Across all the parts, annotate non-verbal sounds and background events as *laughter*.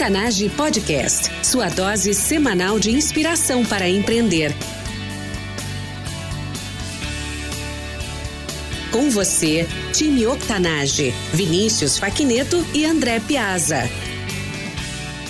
Octanage Podcast, sua dose semanal de inspiração para empreender. Com você, time Octanage, Vinícius Faquineto e André Piazza.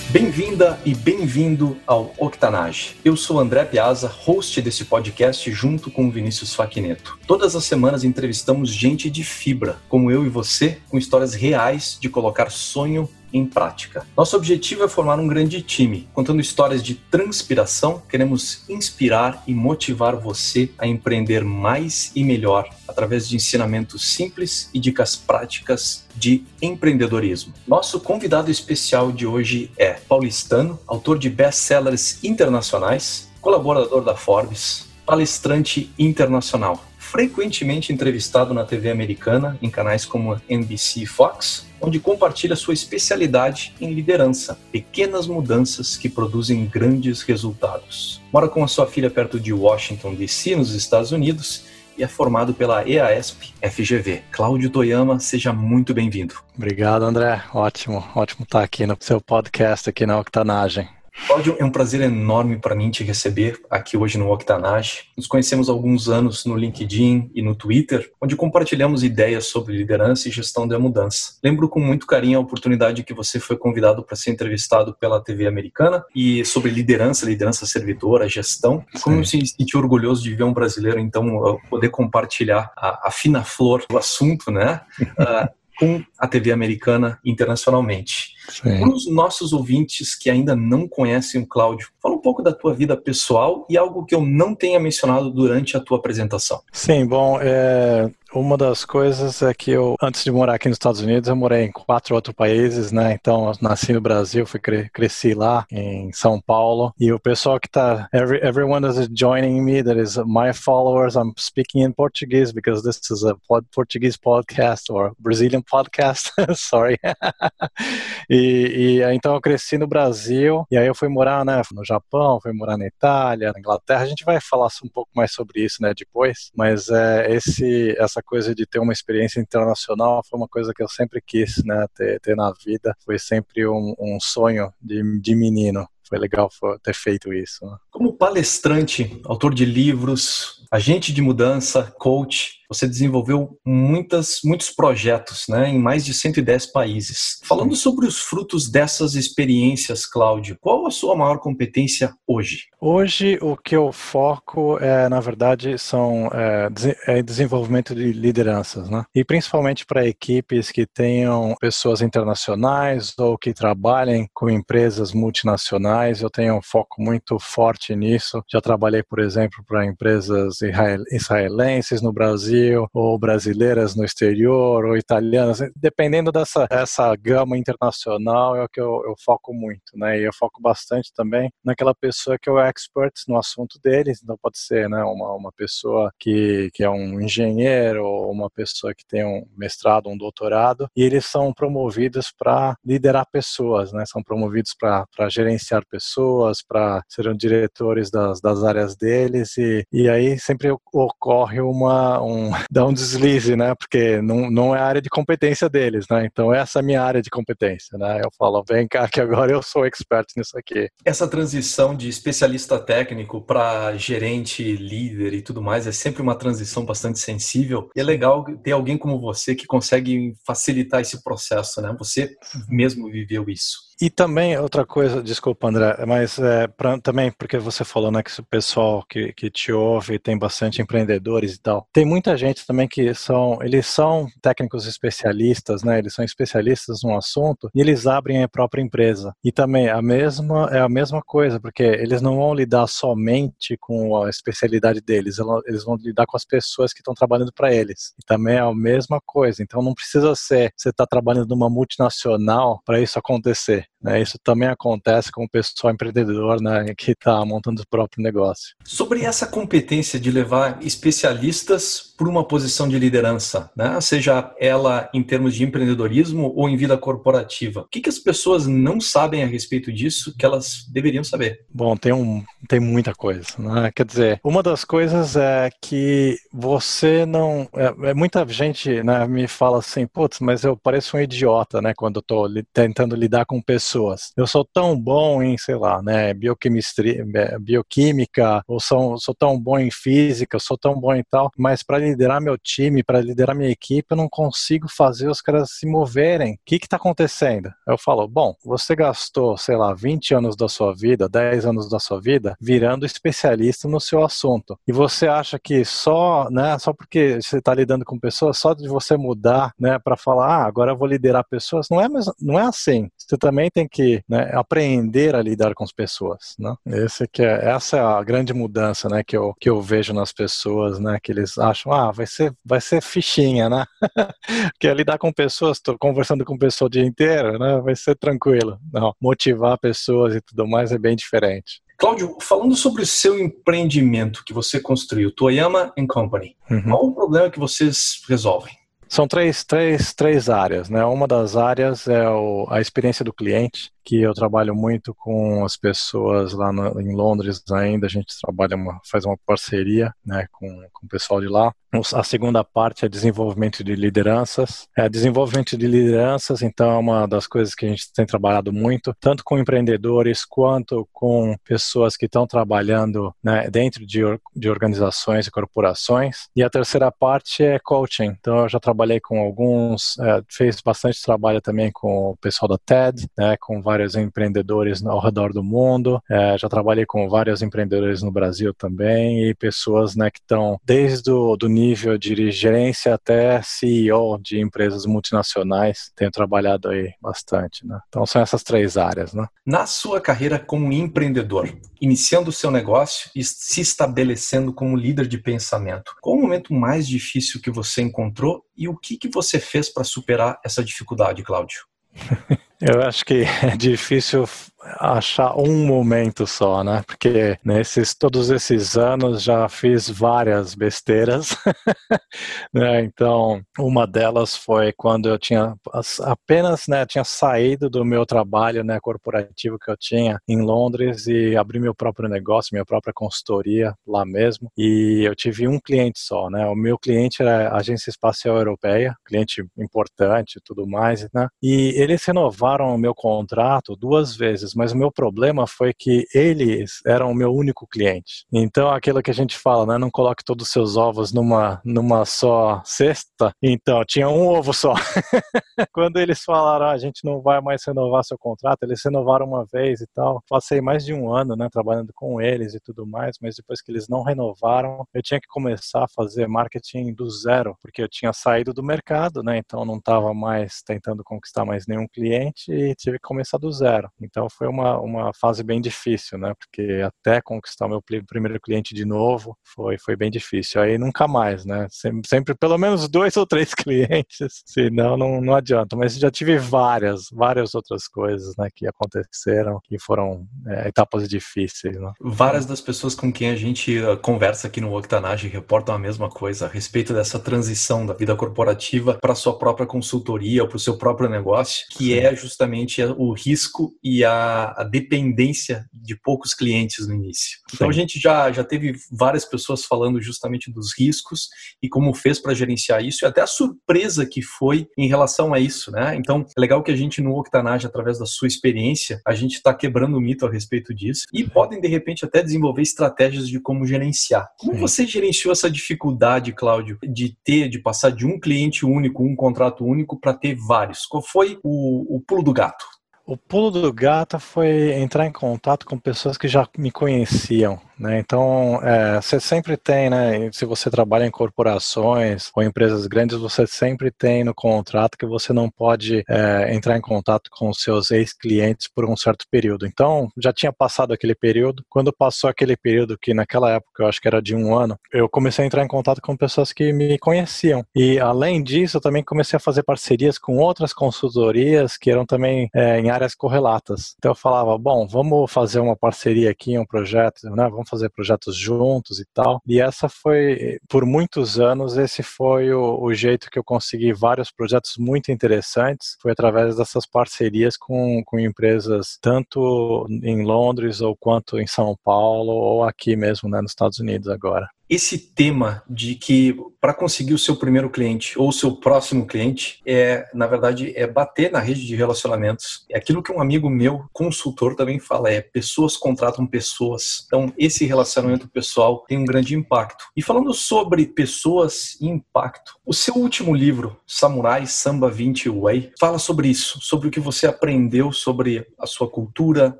Bem-vinda e bem-vindo ao Octanage. Eu sou André Piazza, host desse podcast junto com Vinícius Faquineto. Todas as semanas entrevistamos gente de fibra, como eu e você, com histórias reais de colocar sonho em prática. Nosso objetivo é formar um grande time. Contando histórias de transpiração, queremos inspirar e motivar você a empreender mais e melhor através de ensinamentos simples e dicas práticas de empreendedorismo. Nosso convidado especial de hoje é paulistano, autor de best-sellers internacionais, colaborador da Forbes, palestrante internacional, frequentemente entrevistado na TV americana em canais como NBC e Fox, onde compartilha sua especialidade em liderança, pequenas mudanças que produzem grandes resultados. Mora com a sua filha perto de Washington, D.C., nos Estados Unidos, e é formado pela EASP FGV. Cláudio Toyama, seja muito bem-vindo. Obrigado, André. Ótimo, ótimo estar aqui no seu podcast aqui na Octanagem. Cláudio, é um prazer enorme para mim te receber aqui hoje no Octanage. Nos conhecemos há alguns anos no LinkedIn e no Twitter, onde compartilhamos ideias sobre liderança e gestão da mudança. Lembro com muito carinho a oportunidade que você foi convidado para ser entrevistado pela TV americana e sobre liderança, liderança servidora, gestão. Como eu me senti orgulhoso de ver um brasileiro, então, poder compartilhar a, a fina flor do assunto, né? Uh, *laughs* com a TV americana internacionalmente. Para os nossos ouvintes que ainda não conhecem o Cláudio, fala um pouco da tua vida pessoal e algo que eu não tenha mencionado durante a tua apresentação. Sim, bom, é, uma das coisas é que eu, antes de morar aqui nos Estados Unidos, eu morei em quatro outros países, né? Então, nasci no Brasil, fui cre cresci lá em São Paulo. E o pessoal que tá, every, everyone is joining me, that is my followers, I'm speaking in Portuguese because this is a pod, Portuguese podcast or Brazilian podcast, *laughs* sorry. *laughs* e, e então eu cresci no Brasil e aí eu fui morar, né, no Japão, fui morar na Itália, na Inglaterra. A gente vai falar um pouco mais sobre isso, né, depois. Mas é, esse, essa coisa de ter uma experiência internacional foi uma coisa que eu sempre quis, né, ter, ter na vida. Foi sempre um, um sonho de, de menino foi legal ter feito isso. Né. Como palestrante, autor de livros, agente de mudança, coach, você desenvolveu muitas, muitos projetos né, em mais de 110 países. Falando sobre os frutos dessas experiências, Cláudio, qual a sua maior competência hoje? Hoje, o que eu foco, é, na verdade, são é, é desenvolvimento de lideranças, né? E principalmente para equipes que tenham pessoas internacionais ou que trabalhem com empresas multinacionais. Eu tenho um foco muito forte nisso. Já trabalhei, por exemplo, para empresas israelenses no Brasil ou brasileiras no exterior, ou italianas, dependendo dessa essa gama internacional é o que eu, eu foco muito, né? E eu foco bastante também naquela pessoa que é o expert no assunto deles, então pode ser, né, uma, uma pessoa que, que é um engenheiro, ou uma pessoa que tem um mestrado, um doutorado, e eles são promovidos para liderar pessoas, né? São promovidos para gerenciar pessoas, para serem diretores das, das áreas deles, e, e aí sempre ocorre uma, um, *laughs* dá um deslize, né? Porque não, não é a área de competência deles, né? Então essa é a minha área de competência, né? Eu falo, vem cá que agora eu sou expert nisso aqui. Essa transição de especialista técnico para gerente, líder e tudo mais é sempre uma transição bastante sensível e é legal ter alguém como você que consegue facilitar esse processo, né? Você mesmo viveu isso. E também outra coisa, desculpa André, mas é, pra, também porque você falou né, que o pessoal que, que te ouve tem bastante empreendedores e tal. Tem muita gente também que são, eles são técnicos especialistas, né? Eles são especialistas num assunto e eles abrem a própria empresa. E também a mesma é a mesma coisa, porque eles não vão lidar somente com a especialidade deles, eles vão lidar com as pessoas que estão trabalhando para eles. E também é a mesma coisa. Então não precisa ser você está trabalhando numa multinacional para isso acontecer. Né? Isso também acontece com o pessoal empreendedor né, *laughs* que está montando o próprio negócio. Sobre essa competência de levar especialistas por uma posição de liderança, né? seja ela em termos de empreendedorismo ou em vida corporativa? O que, que as pessoas não sabem a respeito disso que elas deveriam saber? Bom, tem, um, tem muita coisa. Né? Quer dizer, uma das coisas é que você não. É, é muita gente né, me fala assim, putz, mas eu pareço um idiota né, quando estou li, tentando lidar com pessoas. Eu sou tão bom em, sei lá, né, bioquímica, bioquímica ou sou, sou tão bom em física, sou tão bom em tal, mas para liderar meu time, para liderar minha equipe, eu não consigo fazer os caras se moverem. O que está acontecendo? Eu falo, bom, você gastou, sei lá, 20 anos da sua vida, 10 anos da sua vida, virando especialista no seu assunto. E você acha que só, né, só porque você está lidando com pessoas, só de você mudar, né, para falar, ah, agora eu vou liderar pessoas, não é, não é assim. Você também tem que né, aprender a lidar com as pessoas, né? Esse que é, essa é a grande mudança, né, que eu, que eu vejo nas pessoas, né, que eles acham, ah, vai ser, vai ser fichinha, né? *laughs* Porque é lidar com pessoas, estou conversando com pessoa o dia inteiro, né, vai ser tranquilo. Não, motivar pessoas e tudo mais é bem diferente. Cláudio, falando sobre o seu empreendimento que você construiu, Toyama Company, uhum. qual o problema que vocês resolvem? São três, três, três áreas, né? Uma das áreas é o, a experiência do cliente, que eu trabalho muito com as pessoas lá no, em Londres ainda, a gente trabalha uma, faz uma parceria né, com, com o pessoal de lá. A segunda parte é desenvolvimento de lideranças. É, desenvolvimento de lideranças, então, é uma das coisas que a gente tem trabalhado muito, tanto com empreendedores quanto com pessoas que estão trabalhando né, dentro de, de organizações e corporações. E a terceira parte é coaching. Então, eu já trabalhei com alguns, é, fez bastante trabalho também com o pessoal da TED, né, com vários empreendedores ao redor do mundo. É, já trabalhei com vários empreendedores no Brasil também e pessoas né, que estão desde o do nível de gerência até CEO de empresas multinacionais. Tenho trabalhado aí bastante. Né? Então são essas três áreas. Né? Na sua carreira como empreendedor, iniciando o seu negócio e se estabelecendo como líder de pensamento, qual o momento mais difícil que você encontrou e o que, que você fez para superar essa dificuldade, Cláudio? *laughs* Eu acho que *laughs* é difícil achar um momento só, né? Porque nesses todos esses anos já fiz várias besteiras, *laughs* né? Então, uma delas foi quando eu tinha apenas, né, tinha saído do meu trabalho, né, corporativo que eu tinha em Londres e abri meu próprio negócio, minha própria consultoria lá mesmo. E eu tive um cliente só, né? O meu cliente era a Agência Espacial Europeia, cliente importante e tudo mais, né? E eles renovaram o meu contrato duas vezes mas o meu problema foi que eles eram o meu único cliente. Então, aquilo que a gente fala, né, não coloque todos os seus ovos numa, numa só cesta. Então, tinha um ovo só. *laughs* Quando eles falaram, ah, a gente não vai mais renovar seu contrato, eles renovaram uma vez e tal. Passei mais de um ano, né, trabalhando com eles e tudo mais, mas depois que eles não renovaram, eu tinha que começar a fazer marketing do zero, porque eu tinha saído do mercado, né, então não estava mais tentando conquistar mais nenhum cliente e tive que começar do zero. Então, foi uma, uma fase bem difícil, né? Porque até conquistar o meu primeiro cliente de novo foi, foi bem difícil. Aí nunca mais, né? Sempre, sempre pelo menos dois *laughs* ou três clientes, senão não, não adianta. Mas já tive várias, várias outras coisas, né? Que aconteceram, que foram é, etapas difíceis, né? Várias das pessoas com quem a gente uh, conversa aqui no Octanage reportam a mesma coisa a respeito dessa transição da vida corporativa para sua própria consultoria ou para o seu próprio negócio, que é justamente o risco e a a, dependência de poucos clientes no início. Então a gente já, já teve várias pessoas falando justamente dos riscos e como fez para gerenciar isso e até a surpresa que foi em relação a isso, né? Então é legal que a gente no Octanage, através da sua experiência, a gente está quebrando o mito a respeito disso e podem de repente até desenvolver estratégias de como gerenciar. Como Sim. você gerenciou essa dificuldade, Cláudio, de ter, de passar de um cliente único, um contrato único para ter vários? Qual foi o, o pulo do gato? O pulo do gato foi entrar em contato com pessoas que já me conheciam, né? Então, é, você sempre tem, né, se você trabalha em corporações ou empresas grandes, você sempre tem no contrato que você não pode é, entrar em contato com seus ex-clientes por um certo período. Então, já tinha passado aquele período. Quando passou aquele período, que naquela época eu acho que era de um ano, eu comecei a entrar em contato com pessoas que me conheciam. E, além disso, eu também comecei a fazer parcerias com outras consultorias que eram também é, em áreas correlatas. Então, eu falava, bom, vamos fazer uma parceria aqui, um projeto, né? Vamos fazer projetos juntos e tal. E essa foi, por muitos anos, esse foi o, o jeito que eu consegui vários projetos muito interessantes. Foi através dessas parcerias com, com empresas tanto em Londres ou quanto em São Paulo ou aqui mesmo, né, nos Estados Unidos agora esse tema de que para conseguir o seu primeiro cliente ou o seu próximo cliente é, na verdade, é bater na rede de relacionamentos. É aquilo que um amigo meu, consultor, também fala, é pessoas contratam pessoas. Então, esse relacionamento pessoal tem um grande impacto. E falando sobre pessoas e impacto, o seu último livro, Samurai Samba 20 Way, fala sobre isso, sobre o que você aprendeu sobre a sua cultura,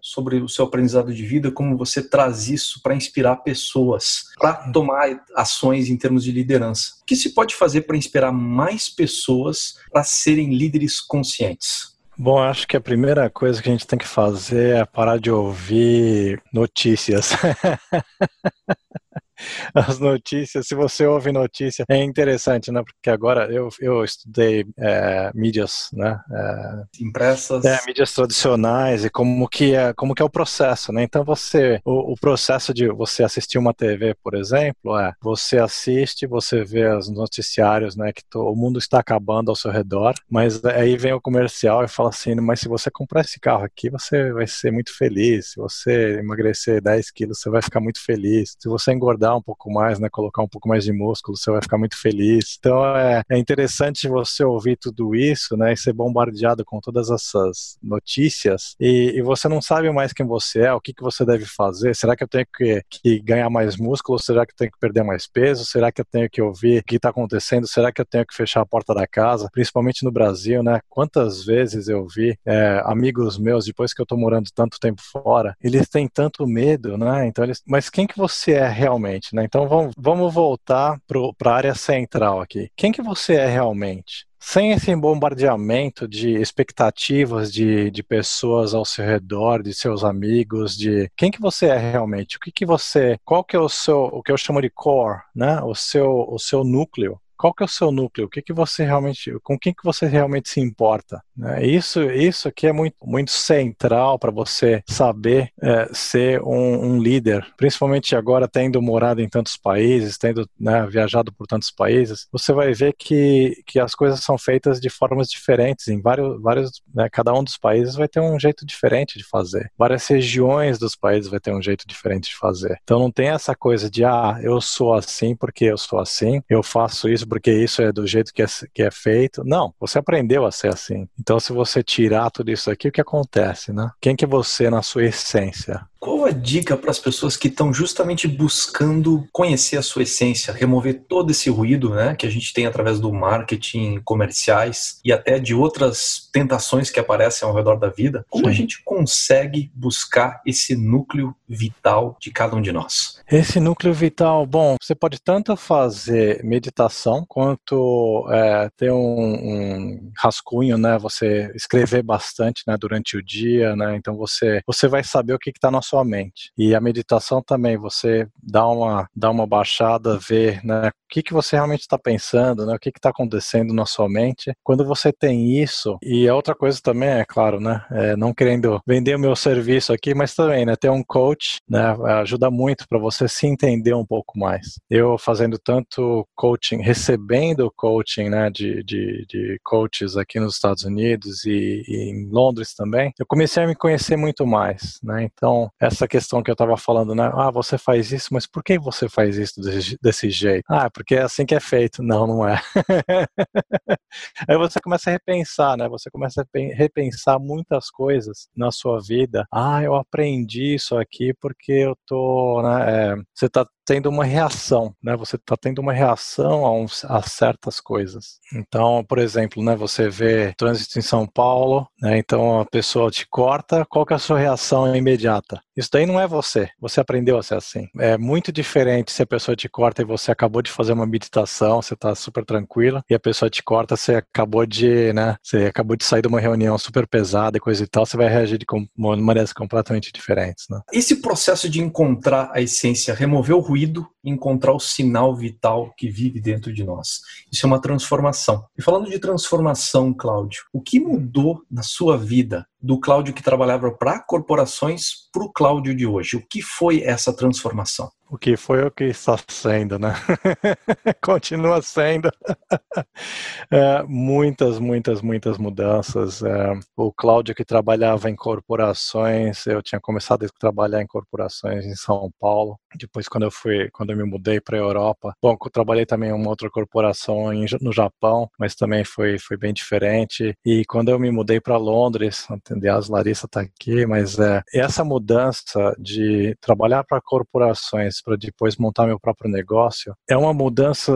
sobre o seu aprendizado de vida, como você traz isso para inspirar pessoas, para tomar tomar ações em termos de liderança. O que se pode fazer para inspirar mais pessoas para serem líderes conscientes? Bom, acho que a primeira coisa que a gente tem que fazer é parar de ouvir notícias. *laughs* *laughs* as notícias, se você ouve notícia, é interessante, né? Porque agora eu, eu estudei é, mídias, né? É, Impressas. É, mídias tradicionais e como que é, como que é o processo, né? Então você, o, o processo de você assistir uma TV, por exemplo, é você assiste, você vê os noticiários, né? Que to, o mundo está acabando ao seu redor, mas aí vem o comercial e fala assim, mas se você comprar esse carro aqui, você vai ser muito feliz. Se você emagrecer 10 quilos, você vai ficar muito feliz. Se você engordar um pouco mais, né, colocar um pouco mais de músculo, você vai ficar muito feliz. Então é, é interessante você ouvir tudo isso, né, e ser bombardeado com todas essas notícias e, e, você não sabe mais quem você é, o que, que você deve fazer. Será que eu tenho que, que ganhar mais músculo? Será que eu tenho que perder mais peso? Será que eu tenho que ouvir o que está acontecendo? Será que eu tenho que fechar a porta da casa? Principalmente no Brasil, né? Quantas vezes eu vi é, amigos meus, depois que eu estou morando tanto tempo fora, eles têm tanto medo, né? Então eles, mas quem que você é realmente? Né? Então vamos, vamos voltar para a área central aqui. Quem que você é realmente? Sem esse bombardeamento de expectativas de, de pessoas ao seu redor, de seus amigos, de quem que você é realmente, o que que você, qual que é o seu, o que eu chamo de core, né? O seu, o seu núcleo qual que é o seu núcleo? O que que você realmente, com quem que você realmente se importa? Né? Isso, isso aqui é muito, muito central para você saber é, ser um, um, líder, principalmente agora tendo morado em tantos países, tendo né, viajado por tantos países, você vai ver que, que as coisas são feitas de formas diferentes em vários, vários né, cada um dos países vai ter um jeito diferente de fazer. Várias regiões dos países vai ter um jeito diferente de fazer. Então não tem essa coisa de ah, eu sou assim porque eu sou assim, eu faço isso porque isso é do jeito que é, que é feito. Não, você aprendeu a ser assim. Então, se você tirar tudo isso aqui, o que acontece, né? Quem que é você na sua essência? Qual a dica para as pessoas que estão justamente buscando conhecer a sua essência, remover todo esse ruído né, que a gente tem através do marketing, comerciais e até de outras tentações que aparecem ao redor da vida? Como Sim. a gente consegue buscar esse núcleo vital de cada um de nós? Esse núcleo vital, bom, você pode tanto fazer meditação quanto é, ter um, um, rascunho, né? Você escrever bastante, né? Durante o dia, né? Então você você vai saber o que está na sua mente. E a meditação também, você dá uma, dá uma baixada, ver né, o que, que você realmente está pensando, né, o que está acontecendo na sua mente. Quando você tem isso, e a outra coisa também é, claro, né, é, não querendo vender o meu serviço aqui, mas também, né, ter um coach, né, ajuda muito para você se entender um pouco mais. Eu fazendo tanto coaching, recebendo coaching, né, de, de, de coaches aqui nos Estados Unidos e, e em Londres também, eu comecei a me conhecer muito mais, né, então essa questão que eu estava falando, né? Ah, você faz isso, mas por que você faz isso desse, desse jeito? Ah, porque é assim que é feito. Não, não é. *laughs* Aí você começa a repensar, né? Você começa a repensar muitas coisas na sua vida. Ah, eu aprendi isso aqui porque eu tô, né? É, você está tendo uma reação, né? Você está tendo uma reação a, uns, a, certas coisas. Então, por exemplo, né? Você vê trânsito em São Paulo, né? Então a pessoa te corta, qual que é a sua reação imediata? Isso daí não é você. Você aprendeu a ser assim. É muito diferente se a pessoa te corta e você acabou de fazer uma meditação, você está super tranquila, e a pessoa te corta, você acabou de, né? Você acabou de sair de uma reunião super pesada e coisa e tal, você vai reagir de maneiras completamente diferentes, né? Esse processo de encontrar a essência, remover o ruído ruído encontrar o sinal vital que vive dentro de nós. Isso é uma transformação. E falando de transformação, Cláudio, o que mudou na sua vida do Cláudio que trabalhava para corporações para o Cláudio de hoje? O que foi essa transformação? O que foi o que está sendo, né? *laughs* Continua sendo. *laughs* é, muitas, muitas, muitas mudanças. É, o Cláudio que trabalhava em corporações, eu tinha começado a trabalhar em corporações em São Paulo. Depois, quando eu fui, quando eu me mudei para a Europa, bom, eu trabalhei também em uma outra corporação em, no Japão, mas também foi, foi bem diferente. E quando eu me mudei para Londres, aliás, Larissa está aqui, mas é, essa mudança de trabalhar para corporações para depois montar meu próprio negócio é uma mudança.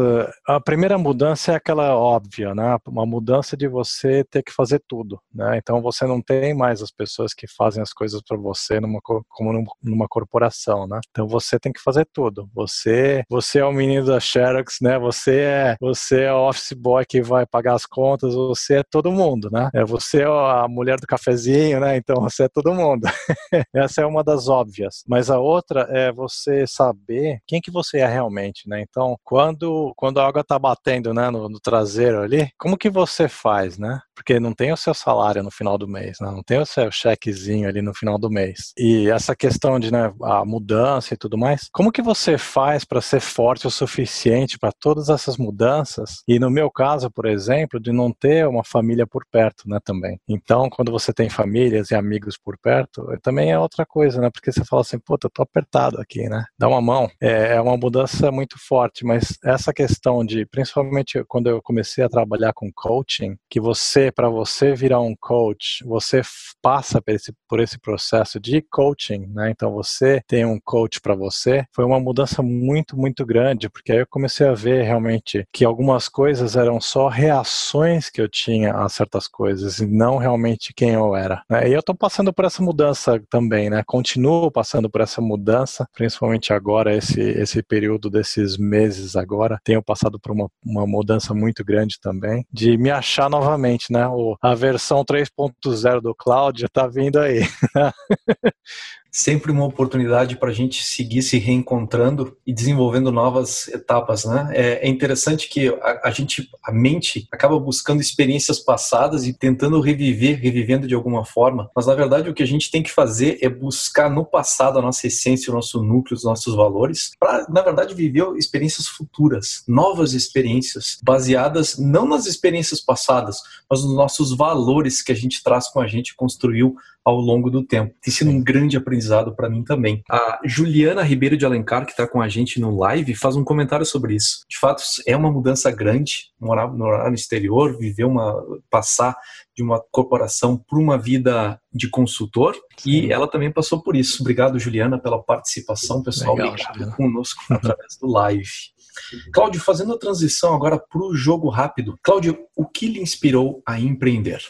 A primeira mudança é aquela óbvia, né? Uma mudança de você ter que fazer tudo, né? Então você não tem mais as pessoas que fazem as coisas para você numa como numa corporação, né? Então você tem que fazer tudo. Você, você é o menino da Xerox, né? Você é, você é o office boy que vai pagar as contas, você é todo mundo, né? É você é a mulher do cafezinho, né? Então você é todo mundo. *laughs* Essa é uma das óbvias. Mas a outra é você saber quem que você é realmente, né? Então, quando quando a água tá batendo, né, no, no traseiro ali, como que você faz, né? Porque não tem o seu salário no final do mês, né? Não tem o seu chequezinho ali no final do mês. E essa questão de, né, a mudança e tudo mais, como que você faz para ser forte o suficiente para todas essas mudanças? E no meu caso, por exemplo, de não ter uma família por perto, né, também. Então, quando você tem famílias e amigos por perto, também é outra coisa, né? Porque você fala assim, puta, eu tô apertado aqui, né? Dá uma mão. É, é uma mudança muito forte, mas essa questão de, principalmente quando eu comecei a trabalhar com coaching, que você, para você virar um coach, você passa por esse, por esse processo de coaching, né? Então, você tem um coach para você foi uma mudança muito, muito grande, porque aí eu comecei a ver realmente que algumas coisas eram só reações que eu tinha a certas coisas e não realmente quem eu era. Né? E eu estou passando por essa mudança também, né? Continuo passando por essa mudança, principalmente agora, esse, esse período desses meses agora. Tenho passado por uma, uma mudança muito grande também, de me achar novamente, né? O, a versão 3.0 do Cloud está vindo aí. *laughs* sempre uma oportunidade para a gente seguir se reencontrando e desenvolvendo novas etapas, né? É, é interessante que a, a, gente, a mente, acaba buscando experiências passadas e tentando reviver, revivendo de alguma forma, mas na verdade o que a gente tem que fazer é buscar no passado a nossa essência, o nosso núcleo, os nossos valores, para na verdade viver experiências futuras, novas experiências baseadas não nas experiências passadas, mas nos nossos valores que a gente traz com a gente, construiu ao longo do tempo. Tem sido um grande aprendizado para mim também. A Juliana Ribeiro de Alencar, que está com a gente no live, faz um comentário sobre isso. De fato, é uma mudança grande morar, morar no exterior, viver uma. passar de uma corporação para uma vida de consultor Sim. e ela também passou por isso. Obrigado, Juliana, pela participação, pessoal. Legal, Obrigado Juliana. conosco através do live. Cláudio, fazendo a transição agora para o jogo rápido. Cláudio, o que lhe inspirou a empreender?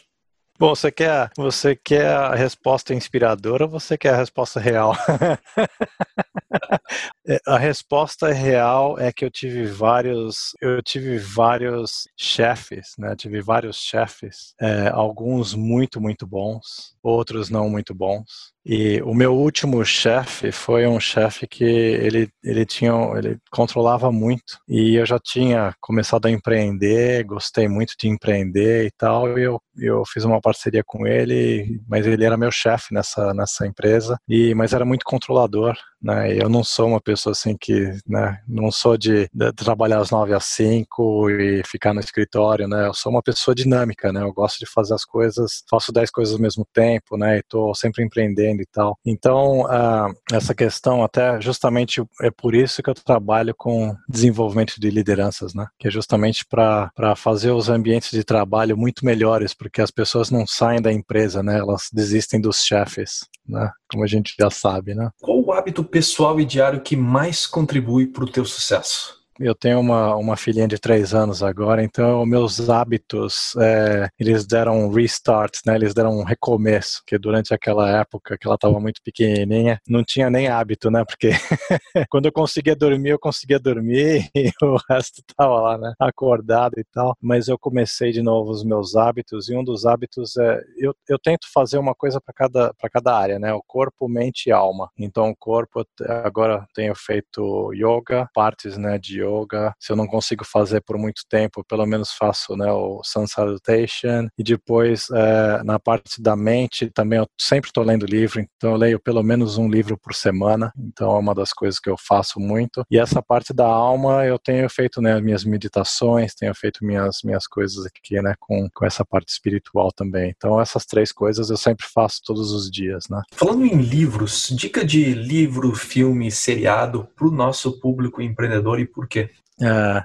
Bom, você quer, você quer a resposta inspiradora ou você quer a resposta real? *laughs* *laughs* É, a resposta real é que eu tive vários, eu tive vários chefes, né? tive vários chefes, é, alguns muito muito bons, outros não muito bons. E o meu último chefe foi um chefe que ele, ele tinha, ele controlava muito. E eu já tinha começado a empreender, gostei muito de empreender e tal. E eu, eu fiz uma parceria com ele, mas ele era meu chefe nessa, nessa empresa. E mas era muito controlador, né? Eu não sou uma pessoa assim que, né? Não sou de, de trabalhar às nove às cinco e ficar no escritório, né? Eu sou uma pessoa dinâmica, né? Eu gosto de fazer as coisas, faço dez coisas ao mesmo tempo, né? E tô sempre empreendendo e tal. Então, uh, essa questão até justamente é por isso que eu trabalho com desenvolvimento de lideranças, né? Que é justamente para fazer os ambientes de trabalho muito melhores, porque as pessoas não saem da empresa, né? Elas desistem dos chefes, né? Como a gente já sabe, né? Qual o hábito pessoal e diário que mais contribui para o teu sucesso? Eu tenho uma, uma filhinha de três anos agora, então meus hábitos, é, eles deram um restart, né? Eles deram um recomeço, que durante aquela época que ela estava muito pequenininha, não tinha nem hábito, né? Porque *laughs* quando eu conseguia dormir, eu conseguia dormir *laughs* e o resto tava lá, né? Acordado e tal. Mas eu comecei de novo os meus hábitos e um dos hábitos é eu, eu tento fazer uma coisa para cada cada área, né? O corpo, mente e alma. Então o corpo agora tenho feito yoga, partes, né, de yoga. Se eu não consigo fazer por muito tempo, pelo menos faço, né, o sun salutation e depois é, na parte da mente também eu sempre estou lendo livro, então eu leio pelo menos um livro por semana. Então é uma das coisas que eu faço muito. E essa parte da alma eu tenho feito, né, minhas meditações, tenho feito minhas minhas coisas aqui, né, com, com essa parte espiritual também. Então essas três coisas eu sempre faço todos os dias, né? Falando em livros, dica de livro, filme, seriado para o nosso público empreendedor e por quê? É,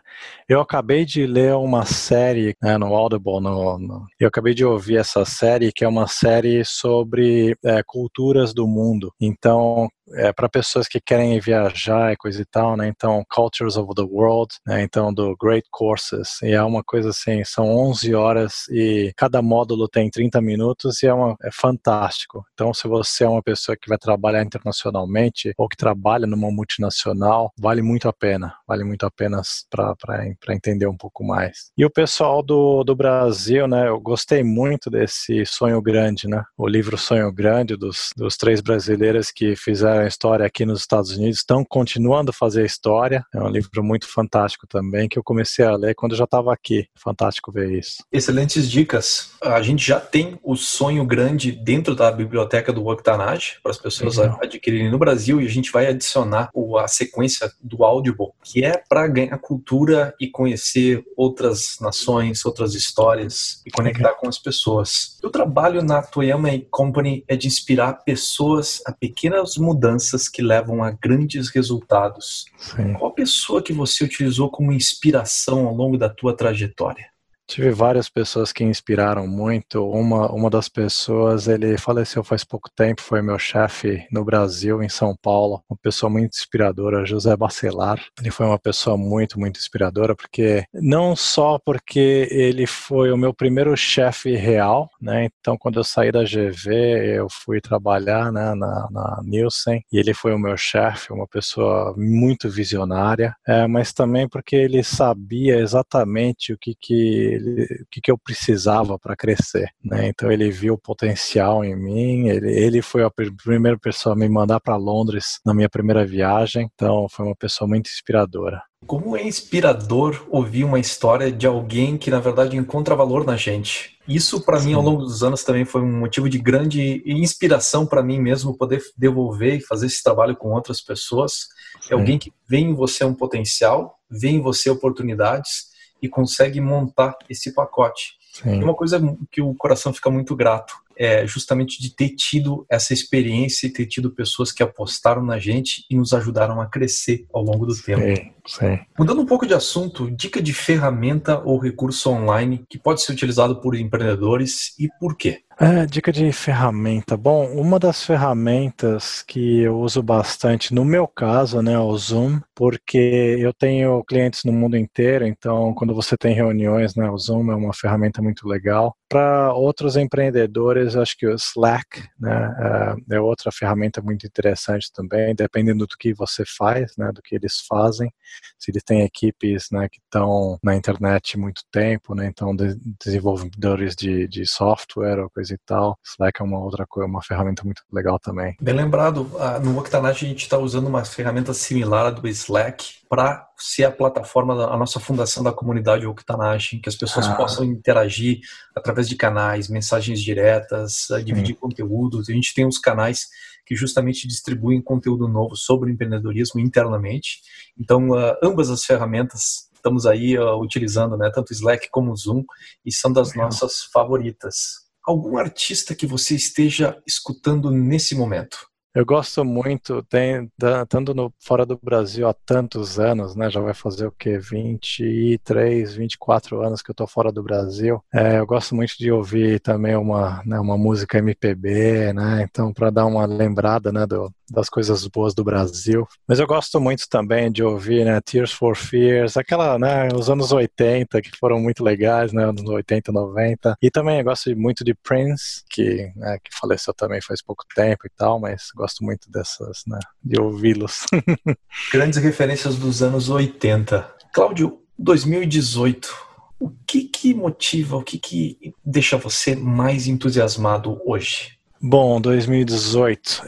eu acabei de ler uma série né, no Audible, no, no, eu acabei de ouvir essa série, que é uma série sobre é, culturas do mundo. Então, é, para pessoas que querem viajar e coisa e tal, né? Então, Cultures of the World, né? Então, do Great Courses. E é uma coisa assim, são 11 horas e cada módulo tem 30 minutos e é, uma, é fantástico. Então, se você é uma pessoa que vai trabalhar internacionalmente ou que trabalha numa multinacional, vale muito a pena. Vale muito a pena para entender um pouco mais. E o pessoal do, do Brasil, né? Eu gostei muito desse Sonho Grande, né? O livro Sonho Grande dos, dos três brasileiros que fizeram a história aqui nos Estados Unidos, estão continuando a fazer história. É um livro muito fantástico também, que eu comecei a ler quando eu já estava aqui. Fantástico ver isso. Excelentes dicas. A gente já tem o sonho grande dentro da biblioteca do Octanage, para as pessoas Legal. adquirirem no Brasil, e a gente vai adicionar a sequência do Audible, que é para ganhar cultura e conhecer outras nações, outras histórias e conectar Legal. com as pessoas. O trabalho na Toyama Company é de inspirar pessoas a pequenas mudanças mudanças que levam a grandes resultados. Sim. Qual pessoa que você utilizou como inspiração ao longo da tua trajetória? Tive várias pessoas que inspiraram muito. Uma, uma das pessoas, ele faleceu faz pouco tempo, foi meu chefe no Brasil, em São Paulo. Uma pessoa muito inspiradora, José Bacelar. Ele foi uma pessoa muito, muito inspiradora, porque não só porque ele foi o meu primeiro chefe real, né? Então, quando eu saí da GV, eu fui trabalhar né, na, na Nielsen e ele foi o meu chefe, uma pessoa muito visionária, é, mas também porque ele sabia exatamente o que, que ele, o que, que eu precisava para crescer, né? Então ele viu o potencial em mim, ele, ele foi a primeira pessoa a me mandar para Londres na minha primeira viagem, então foi uma pessoa muito inspiradora. Como é inspirador ouvir uma história de alguém que na verdade encontra valor na gente. Isso para mim ao longo dos anos também foi um motivo de grande inspiração para mim mesmo poder devolver e fazer esse trabalho com outras pessoas. É alguém que vê em você um potencial, vê em você oportunidades e consegue montar esse pacote. Sim. Uma coisa que o coração fica muito grato é justamente de ter tido essa experiência e ter tido pessoas que apostaram na gente e nos ajudaram a crescer ao longo do tempo. Sim. Mudando um pouco de assunto, dica de ferramenta ou recurso online que pode ser utilizado por empreendedores e por quê? É, dica de ferramenta. Bom, uma das ferramentas que eu uso bastante, no meu caso, né, é o Zoom, porque eu tenho clientes no mundo inteiro, então quando você tem reuniões, né, o Zoom é uma ferramenta muito legal. Para outros empreendedores, acho que o Slack né, é, é outra ferramenta muito interessante também, dependendo do que você faz, né, do que eles fazem. Se eles têm equipes né, que estão na internet muito tempo, né, então de, desenvolvedores de, de software ou coisa e tal. Slack é uma outra coisa, uma ferramenta muito legal também. Bem lembrado, no Octanage a gente está usando uma ferramenta similar à do Slack para ser a plataforma da a nossa fundação da comunidade Octanage, que as pessoas ah. possam interagir através de canais, mensagens diretas, dividir Sim. conteúdos. A gente tem uns canais que justamente distribuem conteúdo novo sobre empreendedorismo internamente. Então, uh, ambas as ferramentas estamos aí uh, utilizando, né, tanto Slack como Zoom, e são das nossas favoritas algum artista que você esteja escutando nesse momento? Eu gosto muito, tem, estando no, fora do Brasil há tantos anos, né? Já vai fazer o quê? 23, 24 anos que eu tô fora do Brasil. É, eu gosto muito de ouvir também uma, né, uma música MPB, né? Então, para dar uma lembrada, né, do, das coisas boas do Brasil. Mas eu gosto muito também de ouvir, né, Tears for Fears, aquela, né, os anos 80 que foram muito legais, né, anos 80, 90. E também eu gosto muito de Prince, que, né, que faleceu também faz pouco tempo e tal, mas gosto muito dessas, né, de ouvi-los. *laughs* Grandes referências dos anos 80. Cláudio, 2018 o que que motiva, o que que deixa você mais entusiasmado hoje? Bom, 2018.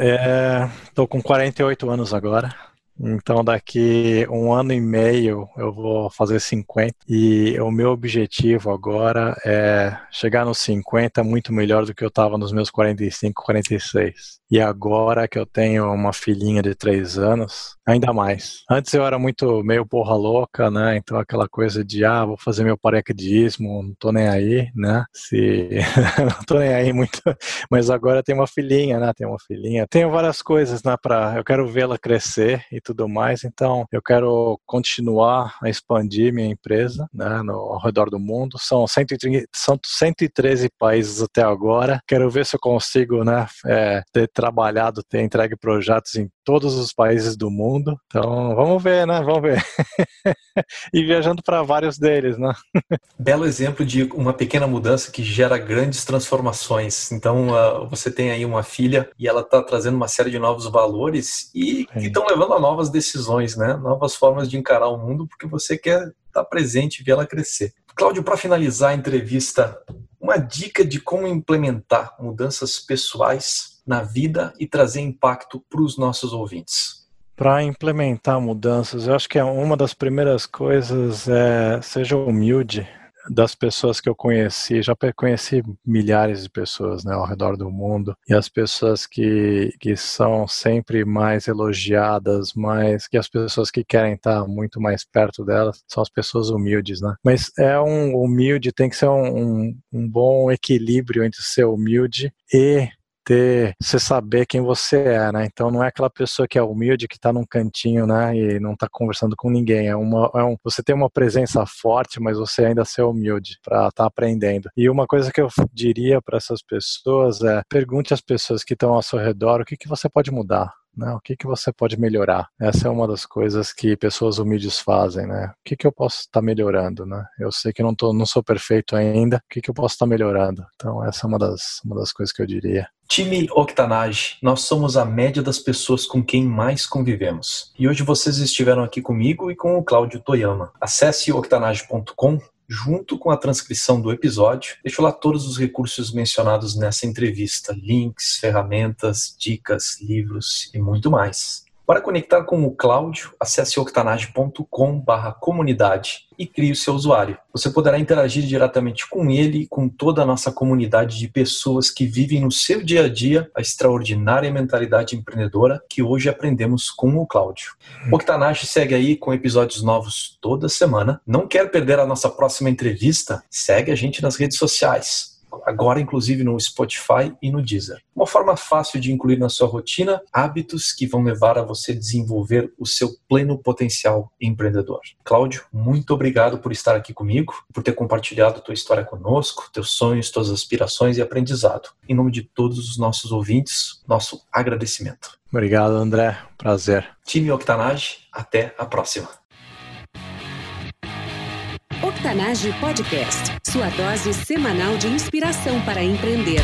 Estou é, com 48 anos agora. Então, daqui um ano e meio eu vou fazer 50 e o meu objetivo agora é chegar nos 50 muito melhor do que eu estava nos meus 45, 46. E agora que eu tenho uma filhinha de 3 anos, ainda mais. Antes eu era muito meio porra louca, né? Então aquela coisa de, ah, vou fazer meu paraquedismo, não tô nem aí, né? Se... *laughs* não tô nem aí muito. Mas agora tem uma filhinha, né? Tem uma filhinha. Tenho várias coisas, né? Pra... Eu quero vê-la crescer e tudo mais. Então eu quero continuar a expandir minha empresa, né? No, ao redor do mundo. São, 130, são 113 países até agora. Quero ver se eu consigo, né? É, ter trabalhado, ter entregue projetos em todos os países do mundo. Então, vamos ver, né? Vamos ver. *laughs* e viajando para vários deles, né? Belo exemplo de uma pequena mudança que gera grandes transformações. Então, uh, você tem aí uma filha e ela está trazendo uma série de novos valores e estão levando a novas decisões, né? Novas formas de encarar o mundo, porque você quer estar tá presente e ver ela crescer. Cláudio, para finalizar a entrevista, uma dica de como implementar mudanças pessoais na vida e trazer impacto para os nossos ouvintes? Para implementar mudanças, eu acho que é uma das primeiras coisas é seja humilde das pessoas que eu conheci, já conheci milhares de pessoas né, ao redor do mundo, e as pessoas que, que são sempre mais elogiadas, mais que as pessoas que querem estar muito mais perto delas, são as pessoas humildes, né? Mas é um humilde, tem que ser um, um, um bom equilíbrio entre ser humilde e ter, você saber quem você é, né? Então não é aquela pessoa que é humilde, que está num cantinho, né? E não está conversando com ninguém. É uma, é um, você tem uma presença forte, mas você ainda ser humilde para estar tá aprendendo. E uma coisa que eu diria para essas pessoas é: pergunte às pessoas que estão ao seu redor o que, que você pode mudar. Né? O que, que você pode melhorar? Essa é uma das coisas que pessoas humildes fazem, né? O que, que eu posso estar tá melhorando, né? Eu sei que não, tô, não sou perfeito ainda, o que, que eu posso estar tá melhorando? Então, essa é uma das, uma das coisas que eu diria. Time Octanage, nós somos a média das pessoas com quem mais convivemos. E hoje vocês estiveram aqui comigo e com o Cláudio Toyama. Acesse octanage.com junto com a transcrição do episódio. Deixo lá todos os recursos mencionados nessa entrevista: links, ferramentas, dicas, livros e muito mais. Para conectar com o Cláudio, acesse octanage.com/comunidade e crie o seu usuário. Você poderá interagir diretamente com ele e com toda a nossa comunidade de pessoas que vivem no seu dia a dia a extraordinária mentalidade empreendedora que hoje aprendemos com o Cláudio. Octanage segue aí com episódios novos toda semana. Não quer perder a nossa próxima entrevista? Segue a gente nas redes sociais agora inclusive no Spotify e no Deezer. Uma forma fácil de incluir na sua rotina hábitos que vão levar a você desenvolver o seu pleno potencial empreendedor. Cláudio, muito obrigado por estar aqui comigo, por ter compartilhado tua história conosco, teus sonhos, tuas aspirações e aprendizado. Em nome de todos os nossos ouvintes, nosso agradecimento. Obrigado, André. Prazer. Time Octanage, até a próxima. Octanage Podcast, sua dose semanal de inspiração para empreender.